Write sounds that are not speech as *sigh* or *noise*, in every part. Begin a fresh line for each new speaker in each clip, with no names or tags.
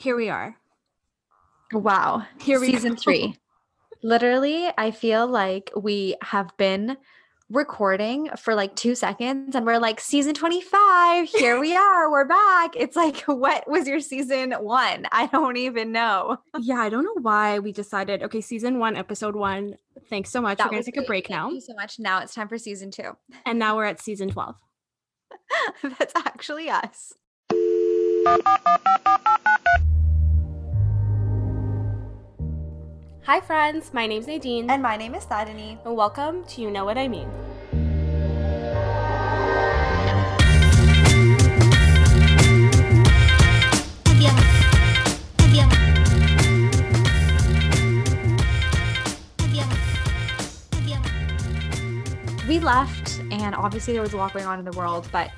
here we are.
Wow.
Here we
Season
go.
three. Literally, I feel like we have been recording for like two seconds and we're like, season 25, here we *laughs* are, we're back. It's like, *laughs* what was your season one? I don't even know.
Yeah, I don't know why we decided, okay, season one, episode one. Thanks so much.
That
we're gonna take a break
Thank
now.
Thank you so much. Now it's time for season two.
And now we're at season 12. *laughs*
That's actually us.
Hi, friends. My name's Nadine.
And my name is Tarini.
and welcome to You Know What I Mean.
we left and obviously there was a lot going on in the world but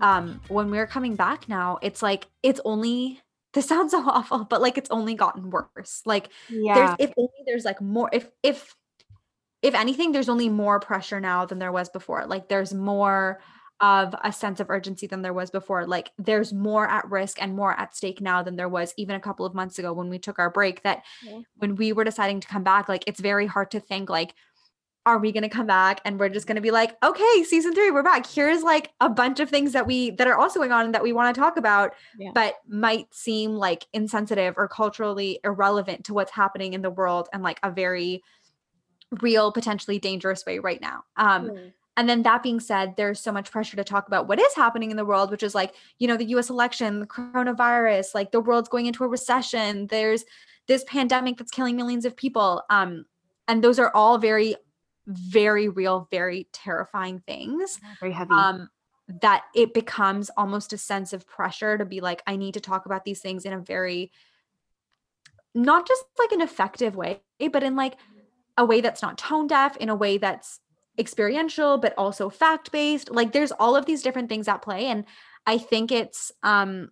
um when we're coming back now it's like it's only this sounds so *laughs* awful but like it's only gotten worse like
yeah.
there's if only there's like more if if if anything there's only more pressure now than there was before like there's more of a sense of urgency than there was before like there's more at risk and more at stake now than there was even a couple of months ago when we took our break that
Yeah.
when we were deciding to come back like it's very hard to think like are we going to come back and we're just going to be like okay season 3 we're back here's like a bunch of things that we that are also going on that we want to talk about
Yeah.
but might seem like insensitive or culturally irrelevant to what's happening in the world and like a very real potentially dangerous way right now um and then that being said, there's so much pressure to talk about what is happening in the world, which is like, you know, the US election, the coronavirus, like the world's going into a recession. There's this pandemic that's killing millions of people. Um, and those are all very, very real, very terrifying things.
Very heavy.
Um, that it becomes almost a sense of pressure to be like, I need to talk about these things in a very not just like an effective way, but in like a way that's not tone deaf, in a way that's experiential but also fact based like there's all of these different things at play and i think it's um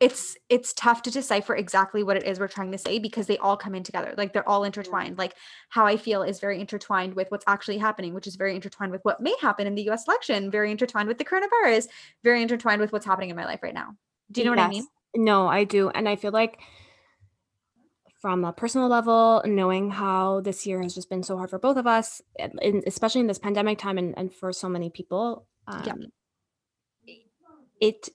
it's it's tough to decipher exactly what it is we're trying to say because they all come in together like they're all intertwined. Like how i feel is very intertwined with what's actually happening which is very intertwined with what may happen in the us election very intertwined with the coronavirus very intertwined with what's happening in my life right now. Do you know what i mean?
No, I do. And I feel like from a personal level, knowing how this year has just been so hard for both of us, and especially in this pandemic time and, and for so many people, um,
Yeah.
it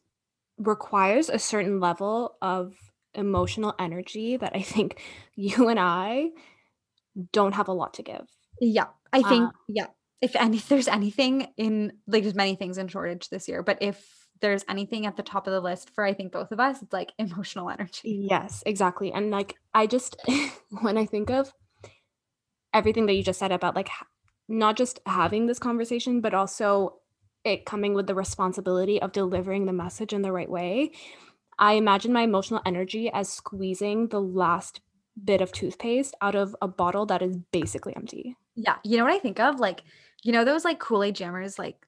requires a certain level of emotional energy that I think *laughs* you and I don't have a lot to give.
Yeah, I think
Uh,
yeah. If any, if there's anything in like there's many things in shortage this year, but if there's anything at the top of the list for I think both of us, it's like *laughs* emotional energy.
Yes, exactly. And like I just *laughs* when I think of everything that you just said about like not just having this conversation but also it coming with the responsibility of delivering the message in the right way. I imagine my emotional energy as squeezing the last bit of toothpaste out of a bottle that is basically empty.
Yeah, you know what I think of? Like, you know those like Kool-Aid jammers like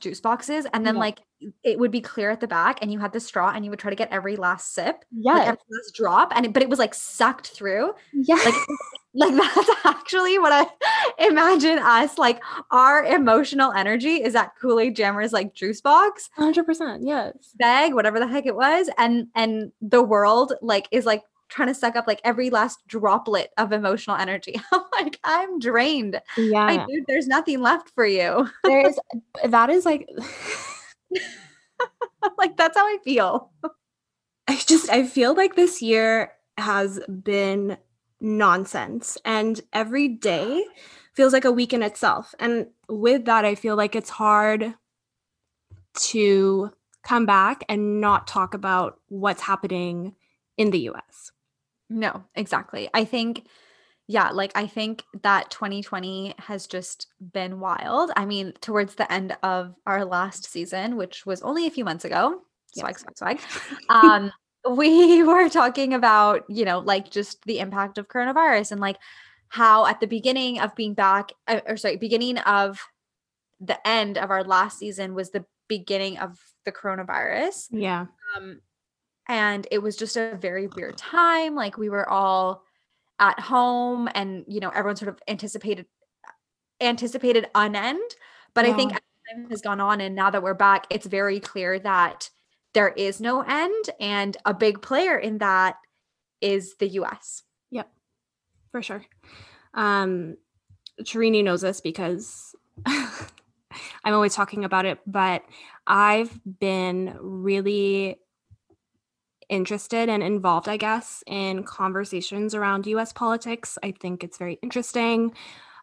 juice boxes and then
Yeah.
like it would be clear at the back and you had the straw and you would try to get every last sip,
Yeah.
like every last drop and it, but it was like sucked through.
yeah.
Like *laughs* like *laughs* that's actually what I imagine us like our emotional energy is that Kool-Aid jammers like juice box
100%. Yes.
bag, whatever the heck it was, and and the world like is like trying to suck up like every last droplet of emotional energy. *laughs* I'm like, I'm drained.
Yeah.
I dude, there's nothing left for you.
there is *laughs* that is like
like that's how I feel.
I just I feel like this year has been nonsense and every day feels like a week in itself. And with that I feel like it's hard to come back and not talk about what's happening in the US.
No, exactly. I think yeah, like I think that 2020 has just been wild. I mean, towards the end of our last season, which was only a few months ago, swag,
Yes.
swag, swag. *laughs* Um, we *laughs* were talking about, you know, like just the impact of coronavirus and like how at the beginning of being back, uh, or sorry, beginning of the end of our last season was the beginning of the coronavirus.
Yeah.
Um, and it was just a very weird time. Like we were all at home and you know everyone sort of anticipated anticipated an end but i think as time has gone on and now that we're back it's very clear that there is no end. And a big player in that is the US.
Yep, for sure. Um, Tarini knows this because *laughs* I'm always talking about it, but I've been really interested and involved, I guess, in conversations around US politics. I think it's very interesting.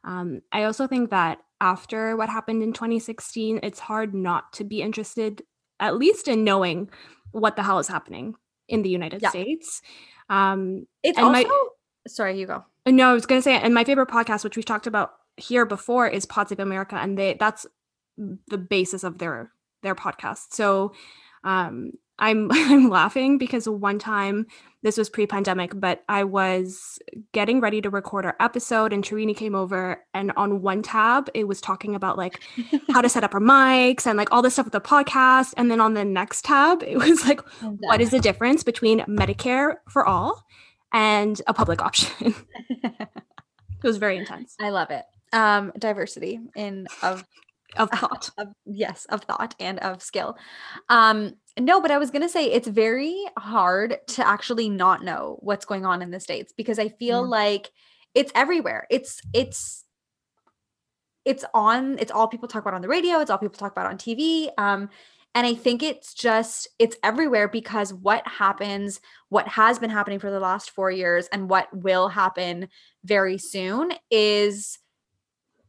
Um, I also think that after what happened in 2016, it's hard not to be interested, at least in knowing what the hell is happening in the United yeah. States. Um,
it's also, my, sorry, you go.
No, I was going to say, and my favorite podcast, which we've talked about here before, is Pod Save America, and they that's the basis of their their podcast. So um, I'm *laughs* I'm laughing because one time this was pre-pandemic, but I was getting ready to record our episode and Tarini came over and on one tab it was talking about like how to set up our mics and like all this stuff with the podcast. And then on the next tab, it was *laughs* like, what is the difference between Medicare for all and a public *laughs* option? it was very intense.
I love it. Um, diversity in of
of *laughs* thought.
of, yes, of thought and of skill. Um, no, but I was going to say it's very hard to actually not know what's going on in the states because I feel like it's everywhere. It's it's it's on it's all people talk about on the radio, it's all people talk about on TV. Um and I think it's just it's everywhere because what happens, what has been happening for the last 4 years and what will happen very soon is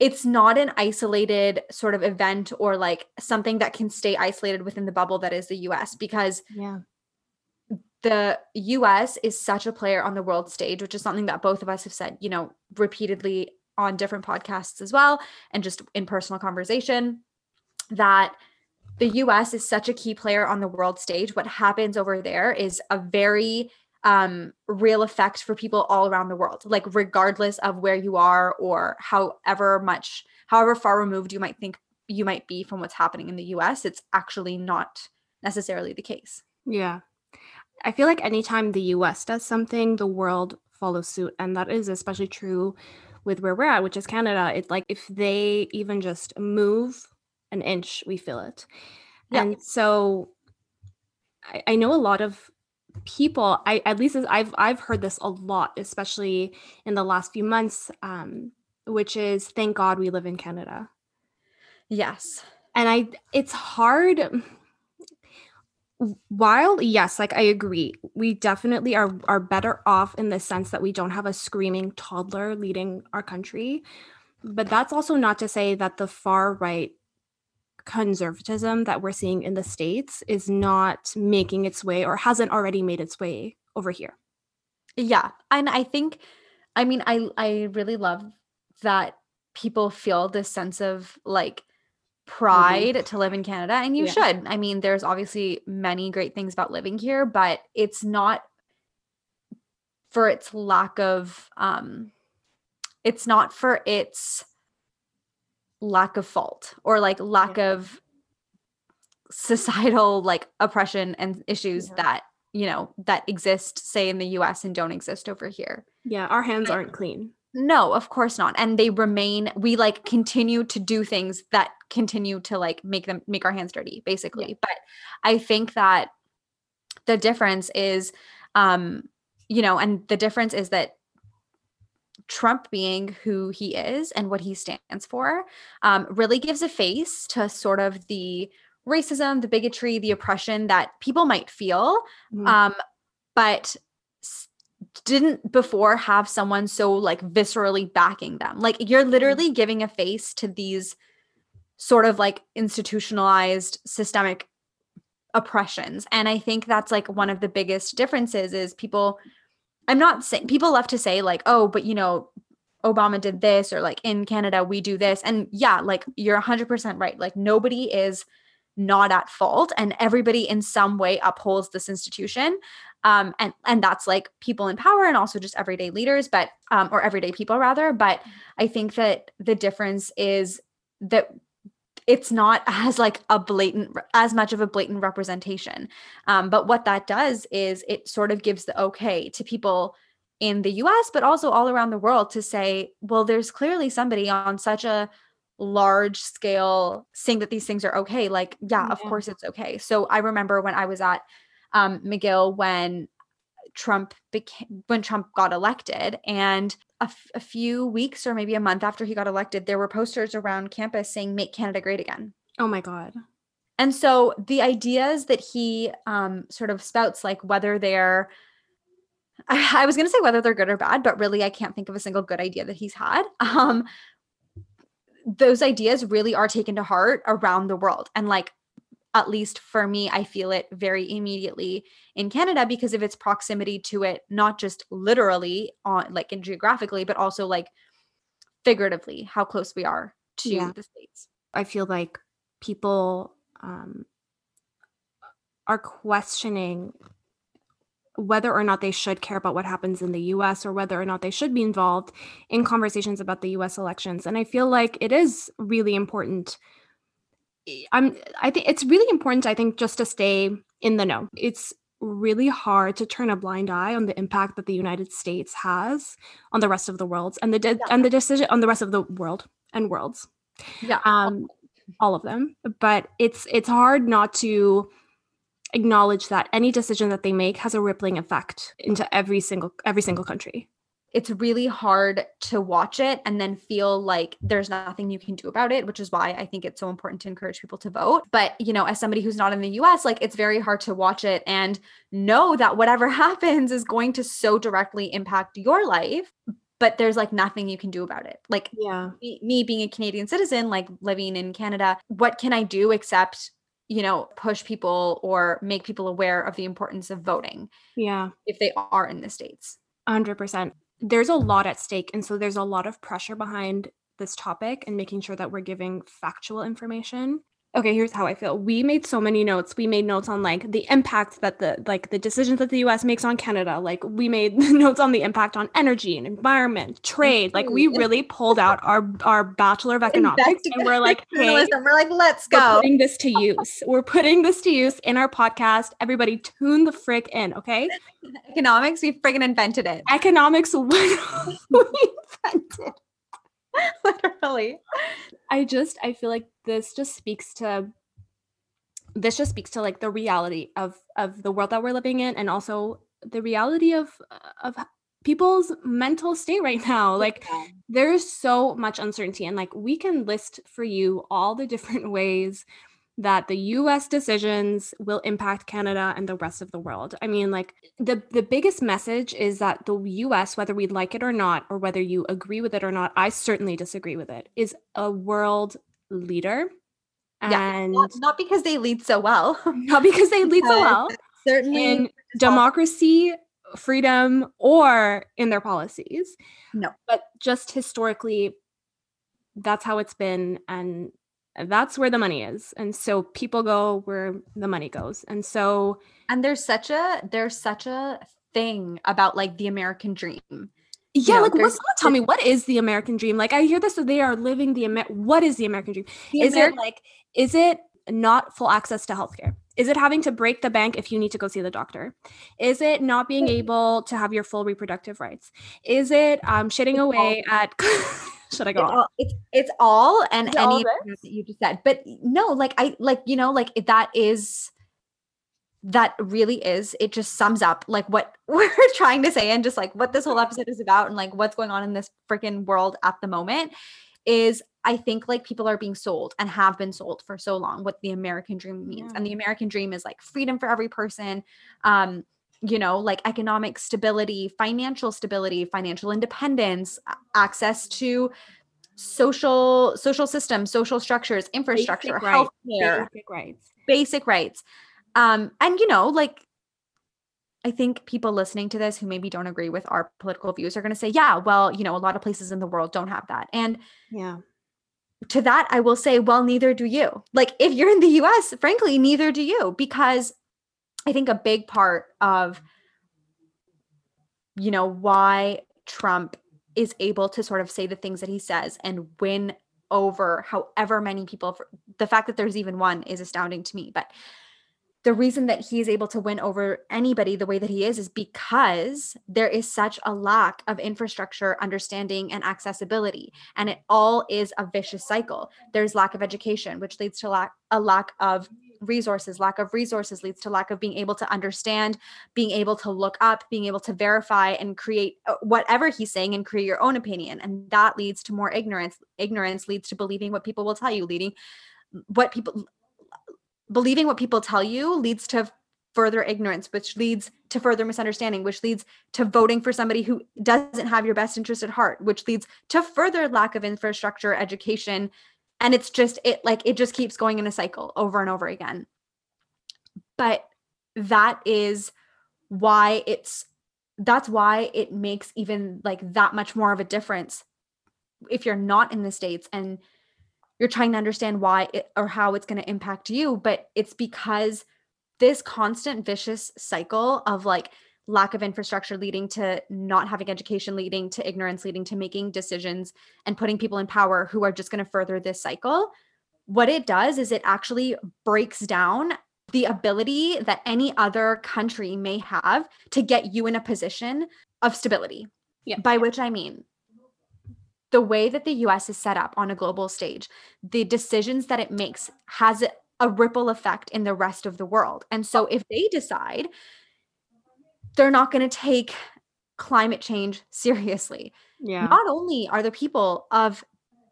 it's not an isolated sort of event or like something that can stay isolated within the bubble that is the US because
yeah.
the US is such a player on the world stage which is something that both of us have said you know repeatedly on different podcasts as well and just in personal conversation that the US is such a key player on the world stage. What happens over there is a very um, real effect for people all around the world, like regardless of where you are or however much, however far removed you might think you might be from what's happening in the US, it's actually not necessarily the case.
Yeah. I feel like anytime the US does something, the world follows suit. And that is especially true with where we're at, which is Canada. It's like if they even just move an inch, we feel it. Yeah. And so I, I know a lot of people i at least i've i've heard this a lot especially in the last few months um which is thank god we live in canada.
Yes.
And i it's hard while yes like i agree we definitely are are better off in the sense that we don't have a screaming toddler leading our country but that's also not to say that the far right conservatism that we're seeing in the states is not making its way or hasn't already made its way over here.
Yeah, and I think I mean I I really love that people feel this sense of like pride mm-hmm. to live in Canada and you yeah. should. I mean there's obviously many great things about living here, but it's not for its lack of um it's not for its lack of fault or like lack yeah. of societal like oppression and issues yeah. that you know that exist say in the US and don't exist over here.
Yeah, our hands aren't clean.
No, of course not. And they remain we like continue to do things that continue to like make them make our hands dirty basically. Yeah. But I think that the difference is um you know and the difference is that Trump being who he is and what he stands for um, really gives a face to sort of the racism, the bigotry, the oppression that people might feel, mm-hmm. um, but didn't before have someone so like viscerally backing them. Like you're mm-hmm. literally giving a face to these sort of like institutionalized systemic oppressions. And I think that's like one of the biggest differences is people I'm not saying people love to say like, oh, but you know, Obama did this or like in Canada we do this. And yeah, like you're 100% right. Like nobody is not at fault and everybody in some way upholds this institution. Um and and that's like people in power and also just everyday leaders but um or everyday people rather, but I think that the difference is that it's not *laughs* as like a blatant as much of a blatant representation. Um, but what that does is it sort of gives the okay to people in the us but also all around the world to say well there's clearly somebody on such a large scale saying that these things are okay. Like yeah, of course it's okay. So i remember when i was at um, mcgill when trump became when trump got elected and a, f- a few weeks or maybe a month after he got elected there were posters around campus saying make canada great again
Oh my god.
and so the ideas that he um, sort of spouts, like whether they're, I, I was going to say whether they're good or bad, but really I can't think of a single good idea that he's had. *laughs* Um, those ideas really are taken to heart around the world. And like, at least for me, I feel it very immediately in Canada because of its proximity to it, not just literally on like and geographically, but also like figuratively, how close we are to
Yeah.
the States.
I feel like people um, are questioning whether or not they should care about what happens in the US or whether or not they should be involved in conversations about the US elections. And I feel like it is really important. I- I'm I think it's really important I think just to stay in the know. It's really hard to turn a blind eye on the impact that the United States has on the rest of the world and the de-
Yeah.
and the decision on the rest of the world and worlds
Yeah.
um all of them but it's it's hard not to acknowledge that any decision that they make has a rippling effect into every single every single country
it's really hard to watch it and then feel like there's nothing you can do about it, which is why I think it's so important to encourage people to vote. But, you know, as somebody who's not in the US, like it's very hard to watch it and know that whatever *laughs* happens is going to so directly impact your life, but there's like nothing you can do about it. Like
yeah
me, me being a Canadian citizen, like living in Canada, what can I do except, you know, push people or make people aware of the importance of voting
yeah
if they are in the States?
100% there's a lot at stake and so there's a lot of pressure behind this topic and making sure that we're giving factual information okay here's how i feel. We made so many notes. We made notes on like the impact that the like the decisions that the us makes on canada. Like we made *laughs* notes on the impact on energy and environment trade. Like we really pulled out our our bachelor of economics and we're like hey
we're like, let's
we're
go.
putting this to use. We're putting this to use in our podcast. Everybody tune the frick in okay? *laughs*
Economics, we friggin' invented it.
economics *laughs* we invented *laughs*
Literally.
I just I feel like this just speaks to this just speaks to like the reality of of the world that we're living in and also the reality of of people's mental state right now like there's so much uncertainty and like we can list for you all the different *laughs* ways that the US decisions will impact Canada and the rest of the world. I mean like the the biggest message is that the US whether we like it or not or whether you agree with it or not, I certainly disagree with it, is a world leader.
Yeah,
And
not, not because they lead so well. *laughs*
not because they lead so *laughs* well
Certainly.
in democracy, freedom, or in their policies.
No.
But just historically, that's how it's been. And that's where the money is. And so people go where the money goes. And so,
and there's such a there's such a thing about like the American dream.
yeah,
know,
like, what's tell me what is the American dream? Like, I hear this, so they are living the Amer. What is the American dream?
The
is
Ameri-
it like, is it not full access to healthcare? Is it having to break the bank if you need to go see the doctor? Is it not being able to have your full reproductive rights? Is it um shitting
It's
away at *laughs* should I go
it's
on?
all, it's, it's all and
Is it all
any that you just said but no like i like you know like that is that really is it just sums up like what *laughs* we're trying to say and just like what this whole episode is about and like what's going on in this freaking world at the moment is i think like people are being sold and have been sold for so long what the american dream means and the american dream is like freedom for every person um you know like economic stability financial stability financial independence access to social social systems social structures infrastructure
Basic rights.
healthcare
Basic rights.
basic rights um and you know like i think people listening to this who maybe don't agree with our political views are going to say yeah well you know a lot of places in the world don't have that and
Yeah.
To that i will say well neither do you. Like if you're in the us frankly neither do you because i think a big part of you know why trump is able to sort of say the things that he says and win over however many people for, the fact that there's even one is astounding to me but the reason that he is able to win over anybody the way that he is is because there is such a lack of infrastructure understanding and accessibility and it all is a vicious cycle. There's lack of education which leads to lack a lack of resources. Lack of resources leads to lack of being able to understand being able to look up being able to verify and create uh, whatever he's saying and create your own opinion. And that leads to more ignorance. Ignorance leads to believing what people will tell you leading what people believing what people tell you leads to further ignorance which leads to further misunderstanding which leads to voting for somebody who doesn't have your best interest at heart which leads to further lack of infrastructure education. And it's just it like it just keeps going in a cycle over and over again. But that is why it's that's why it makes even like that much more of a difference if you're not in the states and you're trying to understand why it, or how it's going to impact you but it's because this constant vicious cycle of like lack of infrastructure leading to not having education leading to ignorance leading to making decisions and putting people in power who are just going to further this cycle what it does is it actually breaks down the ability that any other country may have to get you in a position of stability yeah. by which i mean the way that the US is set up on a global stage, the decisions that it makes has a ripple effect in the rest of the world. And so if they decide they're not going to take climate change seriously, yeah. not only are the people of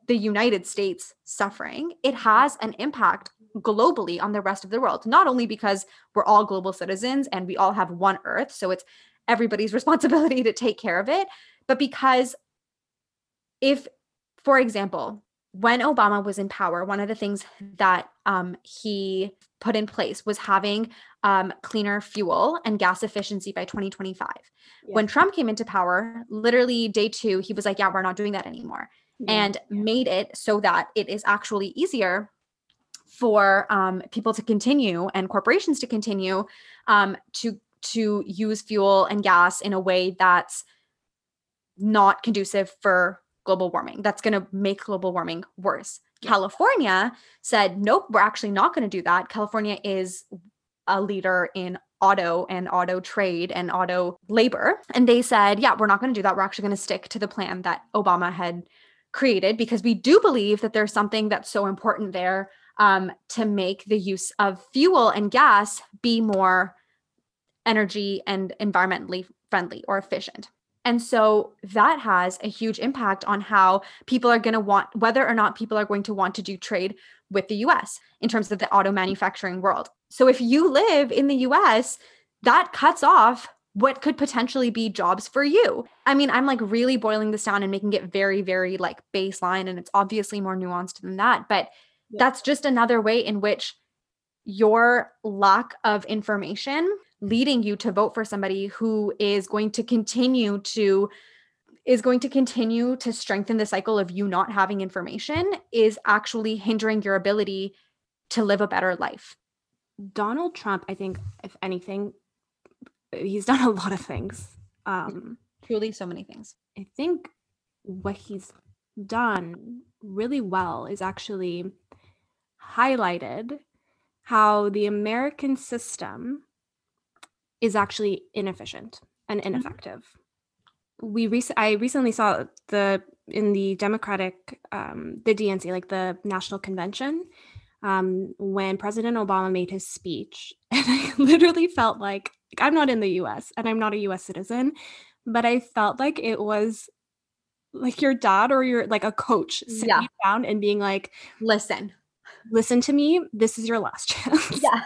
the United States suffering, it has an impact globally on the rest of the world. Not only because we're all global citizens and we all have one earth, so it's everybody's *laughs* responsibility to take care of it, but because if, for example, when Obama was in power, one of the things that um, he put in place was having um, cleaner fuel and gas efficiency by 2025. Yeah. When Trump came into power, literally day two, he was like, Yeah, we're not doing that anymore. Yeah. And made it so that it is actually easier for um, people to continue and corporations to continue um, to to use fuel and gas in a way that's not conducive for global warming. That's going to make global warming worse. Yeah. California said, nope, we're actually not going to do that. California is a leader in auto and auto trade and auto labor. And they said, yeah, we're not going to do that. We're actually going to stick to the plan that Obama had created because we do believe that there's something that's so important there um, to make the use of fuel and gas be more energy and environmentally friendly or efficient. And so that has a huge impact on how people are going to want, whether or not people are going to want to do trade with the US in terms of the auto manufacturing world. So if you live in the US, that cuts off what could potentially be jobs for you. I mean, I'm like really boiling this down and making it very, very like baseline, and it's obviously more nuanced than that. But yeah. that's just another way in which your lack of information leading you to vote for somebody who is going to continue to is going to continue to strengthen the cycle of you not having information is actually hindering your ability to live a better life.
Donald Trump, I think, if anything, he's done a *laughs* lot of things. Um,
Truly, so many things.
I think what he's done really well is actually highlighted how the American system is actually inefficient and mm-hmm. ineffective. Mm-hmm. We rec- I recently saw the in the Democratic um, the DNC like the National Convention um, when President Obama made his speech, *laughs* and I literally felt like, like I'm not in the U.S. and I'm not a U.S. citizen, but I felt like it was like your dad or your like a coach sitting yeah. down and being like,
"Listen,
listen to me. This is your last *laughs* chance."
Yeah,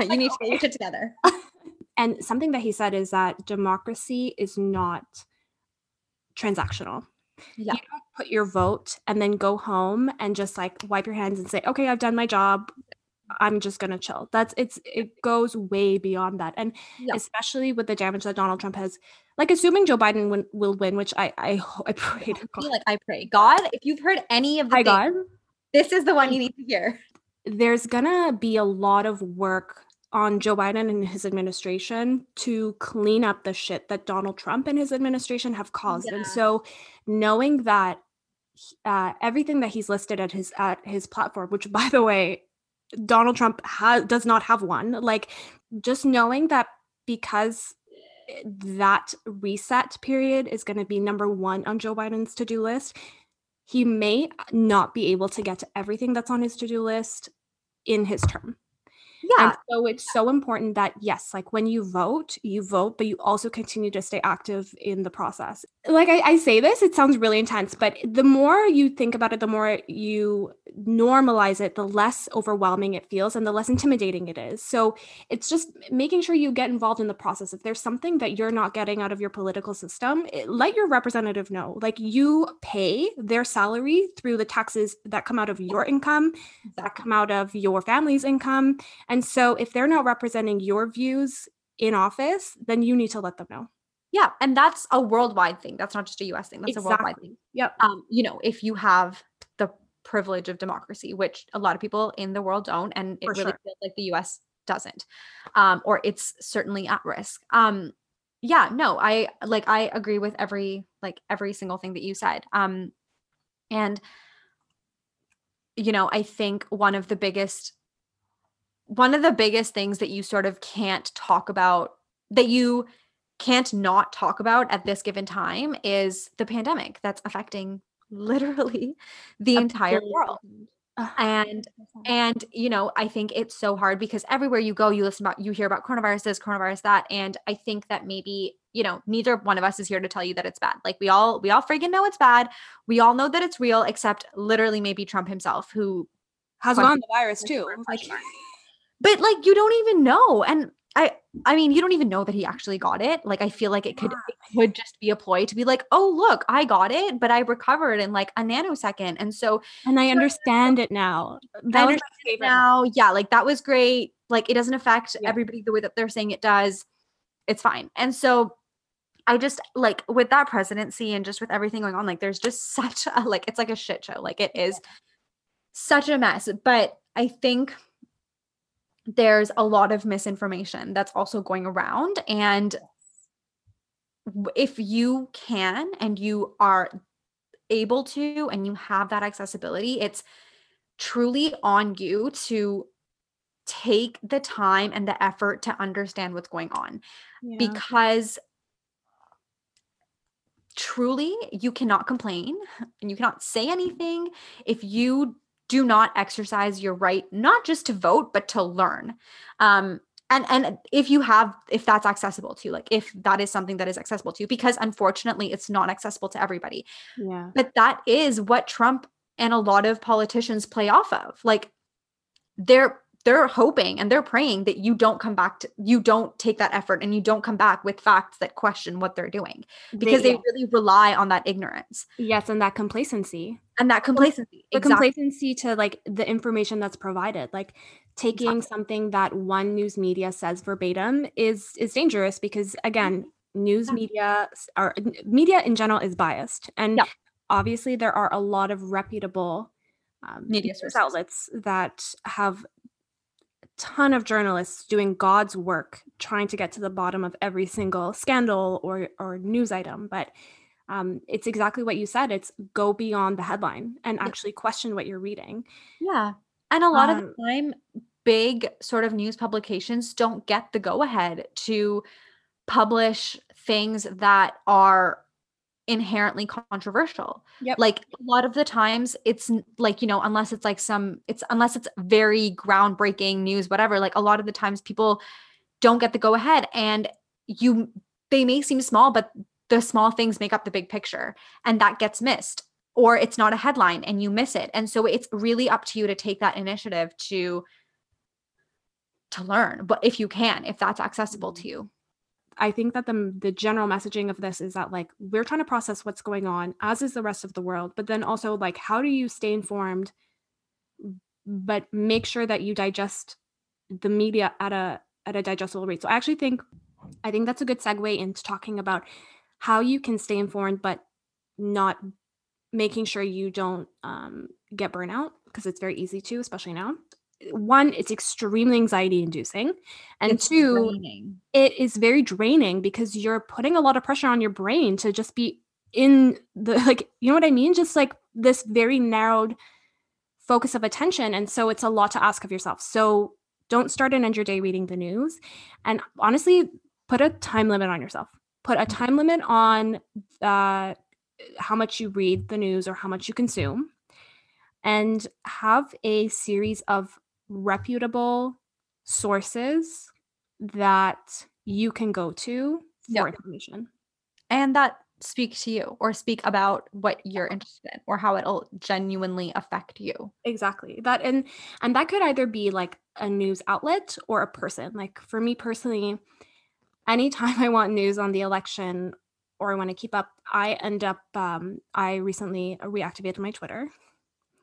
*laughs* you need to get your shit together.
And something that he said is that democracy is not transactional. Yeah. You don't put your vote and then go home and just like wipe your hands and say, okay, I've done my job. I'm just gonna chill. That's it's it goes way beyond that, and yeah. especially with the damage that Donald Trump has. Like, assuming Joe Biden win, will win, which I I I *laughs* pray to
God. Like I pray, God, if you've heard any of the Hi, things, God. this is the one you need to hear.
There's gonna be a lot of work on Joe Biden and his administration to clean up the shit that Donald Trump and his administration have caused. Yeah. And so knowing that uh, everything that he's listed at his at his platform, which by the way, Donald Trump ha- does not have one. Like just knowing that because that reset period is going to be number one on Joe Biden's to do list, he may not be able to get to everything that's on his to do list in his term.
Yeah.
And so it's so important that yes, like when you vote, you vote, but you also continue to stay active in the process. Like I, I, say this, it sounds really intense, but the more you think about it, the more you normalize it, the less overwhelming it feels and the less intimidating it is. So it's just making sure you get involved in the process. If there's something that you're not getting out of your political system, it, let your representative know. Like you pay their salary through the taxes that come out of your income, that come out of your family's income. And so if they're not representing your views in office, then you need to let them know.
Yeah, and that's a worldwide thing. That's not just a US thing. That's exactly. a worldwide thing.
Yep.
Um, you know, if you have the privilege of democracy, which a lot of people in the world don't, and it For really sure. feels like the US doesn't. Um, or it's certainly at risk. Um, yeah, no, I like I agree with every like every single thing that you said. Um, and you know, I think one of the biggest one of the biggest things that you sort of can't talk about that you can't not talk about at this given time is the pandemic that's affecting *laughs* literally the entire world. Ah, and and you know i think it's so hard because everywhere you go you listen about you hear about coronavirus this coronavirus that and i think that maybe you know neither one of us is here to tell you that it's bad. Like we all we all freaking know it's bad. We all know that it's real except literally maybe trump himself who
has gone the virus *laughs* too. Like
but like you don't even know and I I mean, you don't even know that he actually got it. Like I feel like it could it could just be a ploy to be like, "Oh, look, I got it, but I recovered in like a nanosecond." And so
and I understand it now.
That was my favorite now. Yeah, like that was great. Like it doesn't affect yeah. everybody the way that they're saying it does. It's fine. And so I just like with that presidency and just with everything going on, like there's just *laughs* such a like it's like a shit show. Like it is such a mess. But I think there's a lot of misinformation that's also going around. And if you can and you are able to and you have that accessibility, it's truly on you to take the time and the effort to understand what's going on yeah. because truly you cannot complain and you cannot say anything if you do not exercise your right not just to vote but to learn. Um and and if you have if that's accessible to you like if that is something that is accessible to you because unfortunately it's not accessible to everybody.
Yeah.
But that is what trump and a lot of politicians play off of. Like they're they're hoping and they're praying that you don't come back to you don't take that effort and you don't come back with facts that question what they're doing because they, they really rely on that ignorance
yes and that complacency
and that complacency
the exactly. complacency to like the information that's provided like taking exactly. something that one news media says verbatim is is dangerous because again news media or media in general is biased and yeah. obviously there are a lot of reputable um, media outlets that have ton of journalists doing God's work trying to get to the bottom of every single scandal or or news item but um, it's exactly what you said it's go beyond the headline and actually question what you're reading.
Yeah and a lot um, of the um, time big sort of news publications don't get the go ahead to publish things that are inherently controversial.
Yep.
Like a lot of the times it's like, you know, unless it's like some it's unless it's very groundbreaking news whatever, like a lot of the times people don't get the go ahead and you they may seem small but the small things make up the big picture and that gets missed or it's not a headline and you miss it. And so it's really up to you to take that initiative to to learn, but if you can, if that's accessible to mm-hmm. you.
I think that the the general messaging of this is that like we're trying to process what's going on, as is the rest of the world. But then also like, how do you stay informed, but make sure that you digest the media at a at a digestible rate. So I actually think I think that's a good segue into talking about how you can stay informed, but not making sure you don't um, get burnout because it's very easy to, especially now one it's extremely anxiety inducing and it's two draining. it is very draining because you're putting a lot of pressure on your brain to just be in the *laughs* like you know what i mean just like this very narrowed focus of attention. And so it's a lot to ask of yourself. So don't start and end your day reading the news. And honestly, put a time limit on yourself. Put a time limit on uh, how much you read the news or how much you consume. And have a series of reputable sources that you can go to for yep. information.
And that speak to you or speak about what you're interested in or how it'll genuinely affect you.
Exactly. That and and that could either be like a news outlet or a person. Like for me personally, anytime *laughs* I want news on the election or I want to keep up, I end up um I recently reactivated my Twitter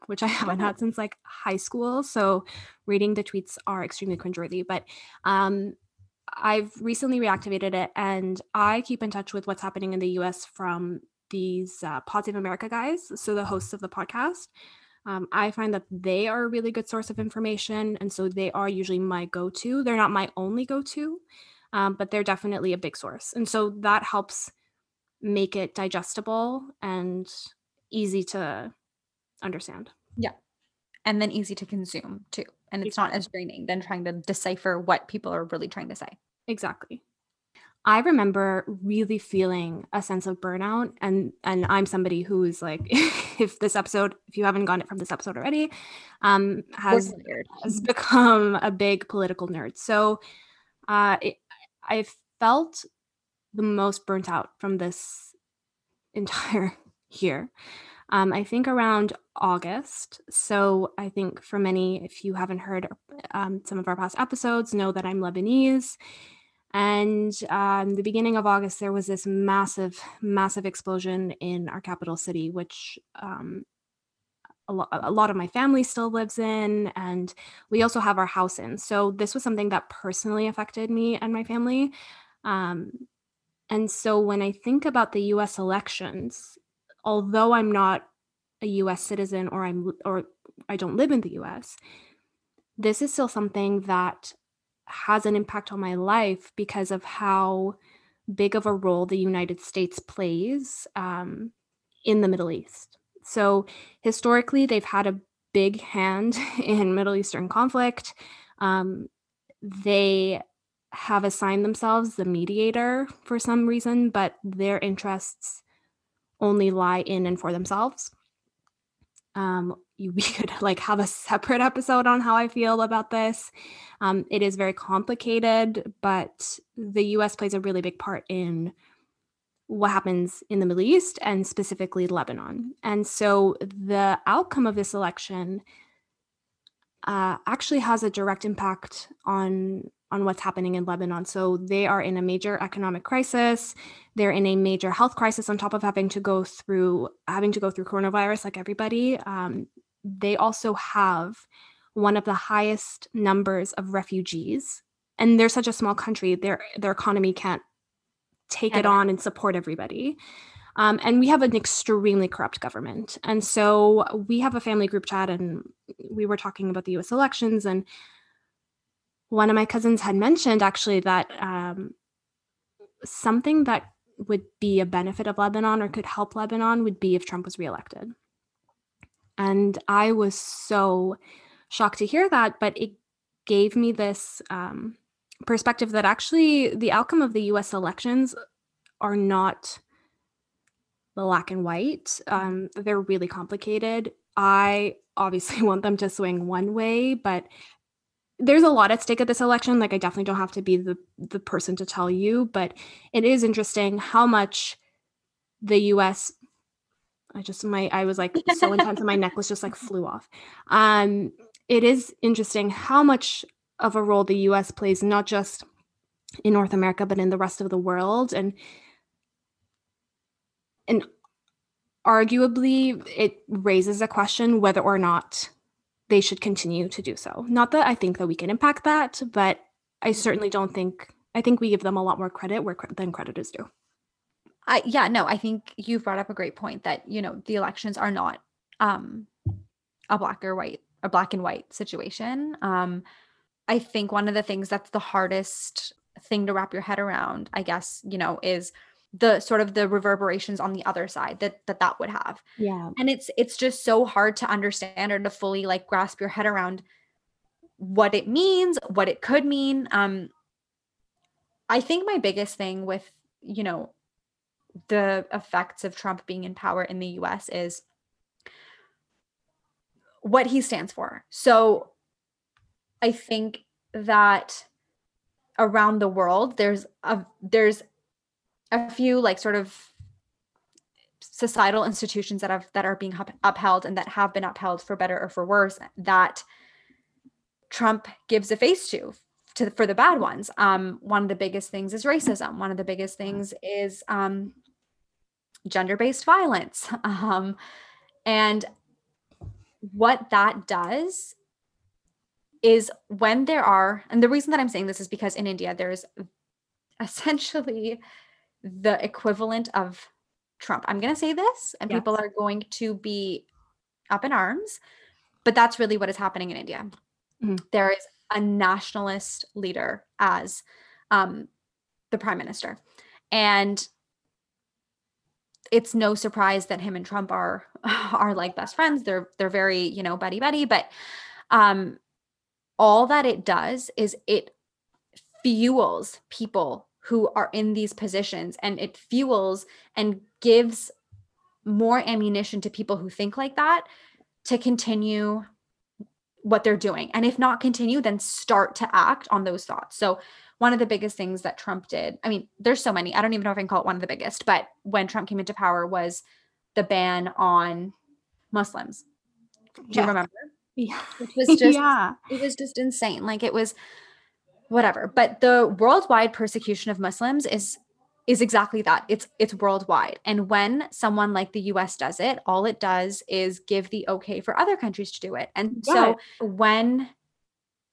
which I *laughs* haven't had *laughs* since like high school. So reading the tweets are extremely cringeworthy. But um, I've recently reactivated it and I keep in touch with what's happening in the US from these uh, Pod Save America guys. So the hosts of the podcast. Um, I find that they are a really good source of information. And so they are usually my go to. They're not my only go to, um, but they're definitely a big source. And so that helps make it digestible and easy to understand.
Yeah. And then easy to consume too and it's not as draining than trying to decipher what people are really trying to say.
Exactly. I remember really feeling a sense of burnout and and I'm somebody who is like *laughs* if this episode if you haven't gotten it from this episode already um has has become a big political nerd. So uh it, I felt the most burnt out from this entire *laughs* year um, I think around August. So I think for many, if you haven't heard um, some of our past episodes, know that I'm Lebanese. And um, the beginning of August, there was this massive, massive explosion in our capital city, which um, a, lo- a lot of my family still lives in, and we also have our house in. So this was something that personally affected me and my family. Um, and so when I think about the US elections, although I'm not a US citizen or I'm or I don't live in the US, this is still something that has an impact on my life because of how big of a role the United States plays um, in the Middle East. So historically, they've had a big hand *laughs* in Middle Eastern conflict. Um, they have assigned themselves the mediator for some reason, but their interests only lie in and for themselves. Um, *laughs* we could like have a separate episode on how I feel about this. Um, it is very complicated, but the US plays a really big part in what happens in the Middle East and specifically Lebanon. And so the outcome of this election uh, actually has a direct impact on on what's happening in Lebanon. So they are in a major economic crisis. They're in a major health crisis on top of having to go through having to go through coronavirus like everybody. Um, they also have one of the highest numbers of refugees, and they're such a small country. Their their economy can't take it on and support everybody. Um, and we have an extremely corrupt government. And so we have a family group chat, and we were talking about the US elections. And one of my cousins had mentioned actually that um, something that would be a benefit of Lebanon or could help Lebanon would be if Trump was reelected. And I was so shocked to hear that, but it gave me this um, perspective that actually the outcome of the US elections are not black and white. Um, they're really complicated. I obviously *laughs* want them to swing one way, but there's a lot at stake at this election. Like I definitely don't have to be the the person to tell you, but it is interesting how much the US I just my I was like so intense and my necklace just like flew off. Um it is interesting how much of a role the US plays not just in North America but in the rest of the world and and arguably it raises a question whether or not they should continue to do so. Not that I think that we can impact that, but I certainly don't think I think we give them a lot more credit where than credit is due.
I yeah, no, I think you've brought up a great point that, you know, the elections are not um a black or white, a black and white situation. Um I think one of the things that's the hardest thing to wrap your head around, I guess, you know, is the sort of the reverberations on the other side that that that would have.
Yeah.
and it's it's just so hard to understand or to fully like grasp your head around what it means what it could mean. Um i think my biggest thing with you know the effects of trump being in power in the us is what he stands for. So i think that around the world there's a there's a few like sort of societal institutions that have that are being upheld and that have been upheld for better or for worse that Trump gives a face to to for the bad ones. Um, one of the biggest things is racism. One of the biggest things is um, gender-based violence. *laughs* Um, and what that does is when there are, and the reason that I'm saying this is because in India there's essentially the equivalent of Trump. I'm going to say this, and people are going to be up in arms, but that's really what is happening in India.
Mhm.
There is a nationalist leader as um, the prime minister, and it's no surprise that him and Trump are *laughs* are like best friends. They're they're very you know buddy buddy, but um, all that it does is it fuels people who are in these positions and it fuels and gives more ammunition to people who think like that to continue what they're doing. And if not continue then start to act on those thoughts. So one of the biggest things that trump did i mean there's so many. I don't even know if i can call it one of the biggest but when trump came into power was the ban on muslims. Do you remember?
Yeah.
which was *laughs* just
yeah.
it was just insane. Like it was whatever. But the worldwide persecution of muslims is is exactly that. It's it's worldwide. And when someone like the US does it all it does is give the okay for other countries to do it. And so when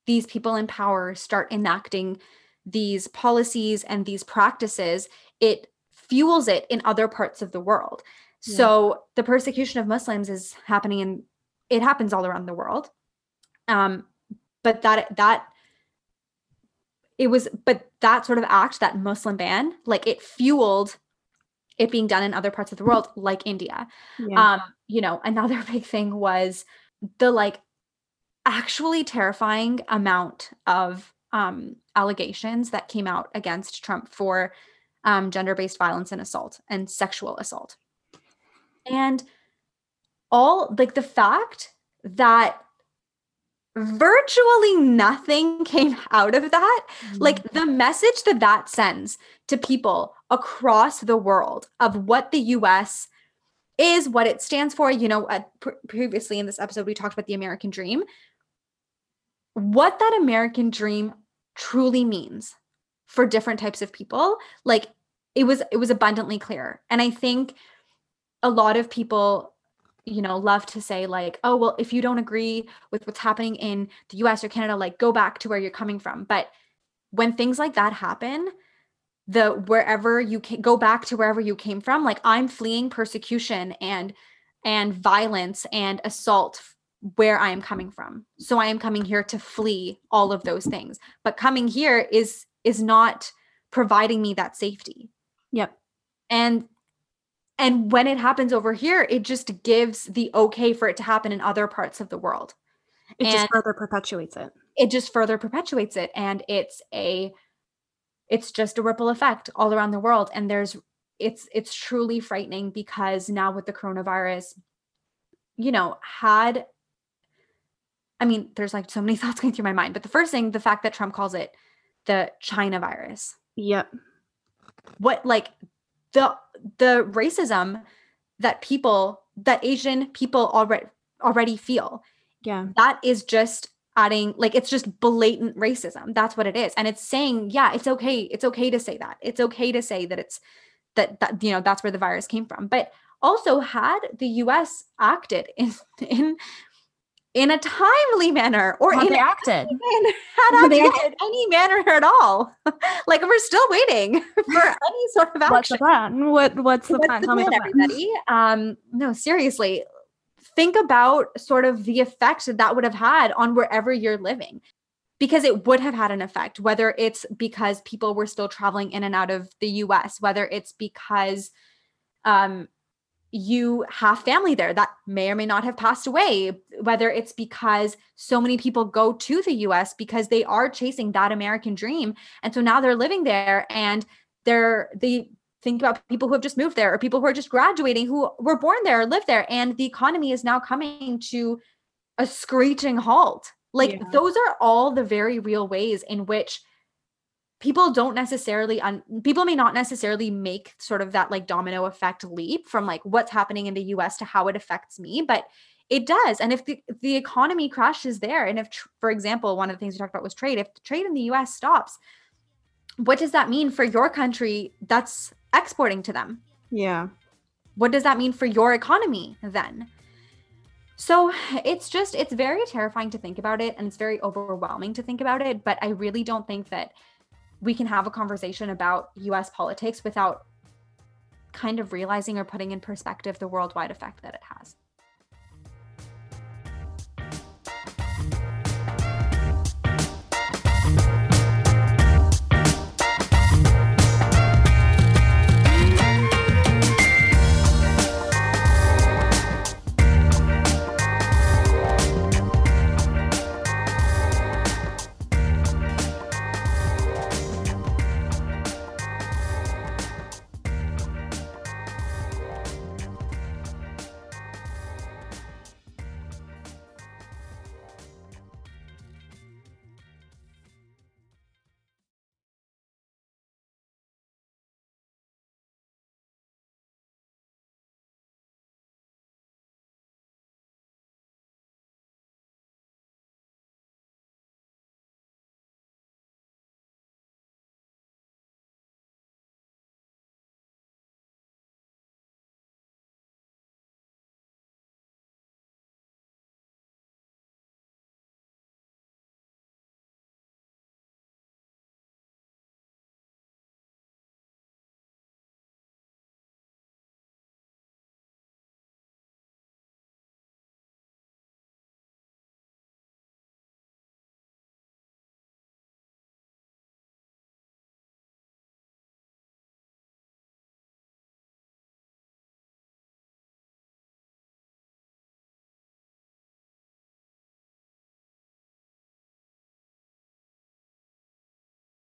these people in power start enacting these policies and these practices it fuels it in other parts of the world.
Yeah.
so the persecution of muslims is happening in it happens all around the world. Um but that that it was but that sort of act that muslim ban like it fueled it being done in other parts of the world like india
Yeah.
um you know another *laughs* big thing was the like actually terrifying amount of um allegations that came out against trump for um gender-based violence and assault and sexual assault and all like the fact that virtually nothing *laughs* came out of that like the message that that sends to people across the world of what the US is, what it stands for. You know, uh, pr- previously in this episode, we talked about the American dream. What that American dream truly means for different types of people, like it was, it was abundantly clear. And I think a lot of people, you know, love to say, like, oh, well, if you don't agree with what's happening in the US or Canada, like go back to where you're coming from. But when things like that happen, the wherever you can go back to wherever you came from, like I'm fleeing persecution and and violence and assault where I am coming from. So I am coming here to flee all of those things. But coming here is is not providing me that safety.
Yep.
And and when it happens over here, it just gives the okay for it to happen in other parts of the world
It just further perpetuates it.
it just further perpetuates it and it's a it's just a ripple effect all around the world and there's it's it's truly frightening because now with the coronavirus you know had i mean there's like so many *laughs* thoughts going through my mind but the first thing the fact that trump calls it the china virus
Yep.
what like the the racism that people that asian people already already feel.
Yeah.
that is just adding like it's just blatant racism. That's what it is. And it's saying yeah it's okay it's okay to say that. It's okay to say that it's that that you know that's where the virus came from. But also had the us acted in *laughs* in in a timely manner or
How
in
they
any
acted.
manner, *laughs* had acted in any manner at all *laughs* like we're still waiting *laughs* for any sort of action
What's the plan? What What's the
What's
plan?
the
Tell me
plan,
the
everybody? Um, no, seriously, think about sort of the effect that that would have had on wherever you're living, because it would have had an effect, whether it's because people were still traveling in and out of the US, whether it's because um, you have family there that may or may not have passed away, whether it's because so many people go to the US because they are chasing that American dream. And so now they're living there and they're, they think about people who have just moved there or people who are just graduating who were born there or live there. And the economy is now coming to a screeching halt. Like yeah. those are all the very real ways in which people don't necessarily un- people may not necessarily make sort of that like domino effect leap from like what's happening in the US to how it affects me but it does. And if the, the economy crashes there and if tr- for example one of the things we talked about was trade if trade in the US stops what does that mean for your country that's exporting to them?
Yeah.
What does that mean for your economy then? So it's just it's very terrifying to think about it and it's very overwhelming to think about it but i really don't think that we can have a conversation about US politics without kind of realizing or putting in perspective the worldwide effect that it has.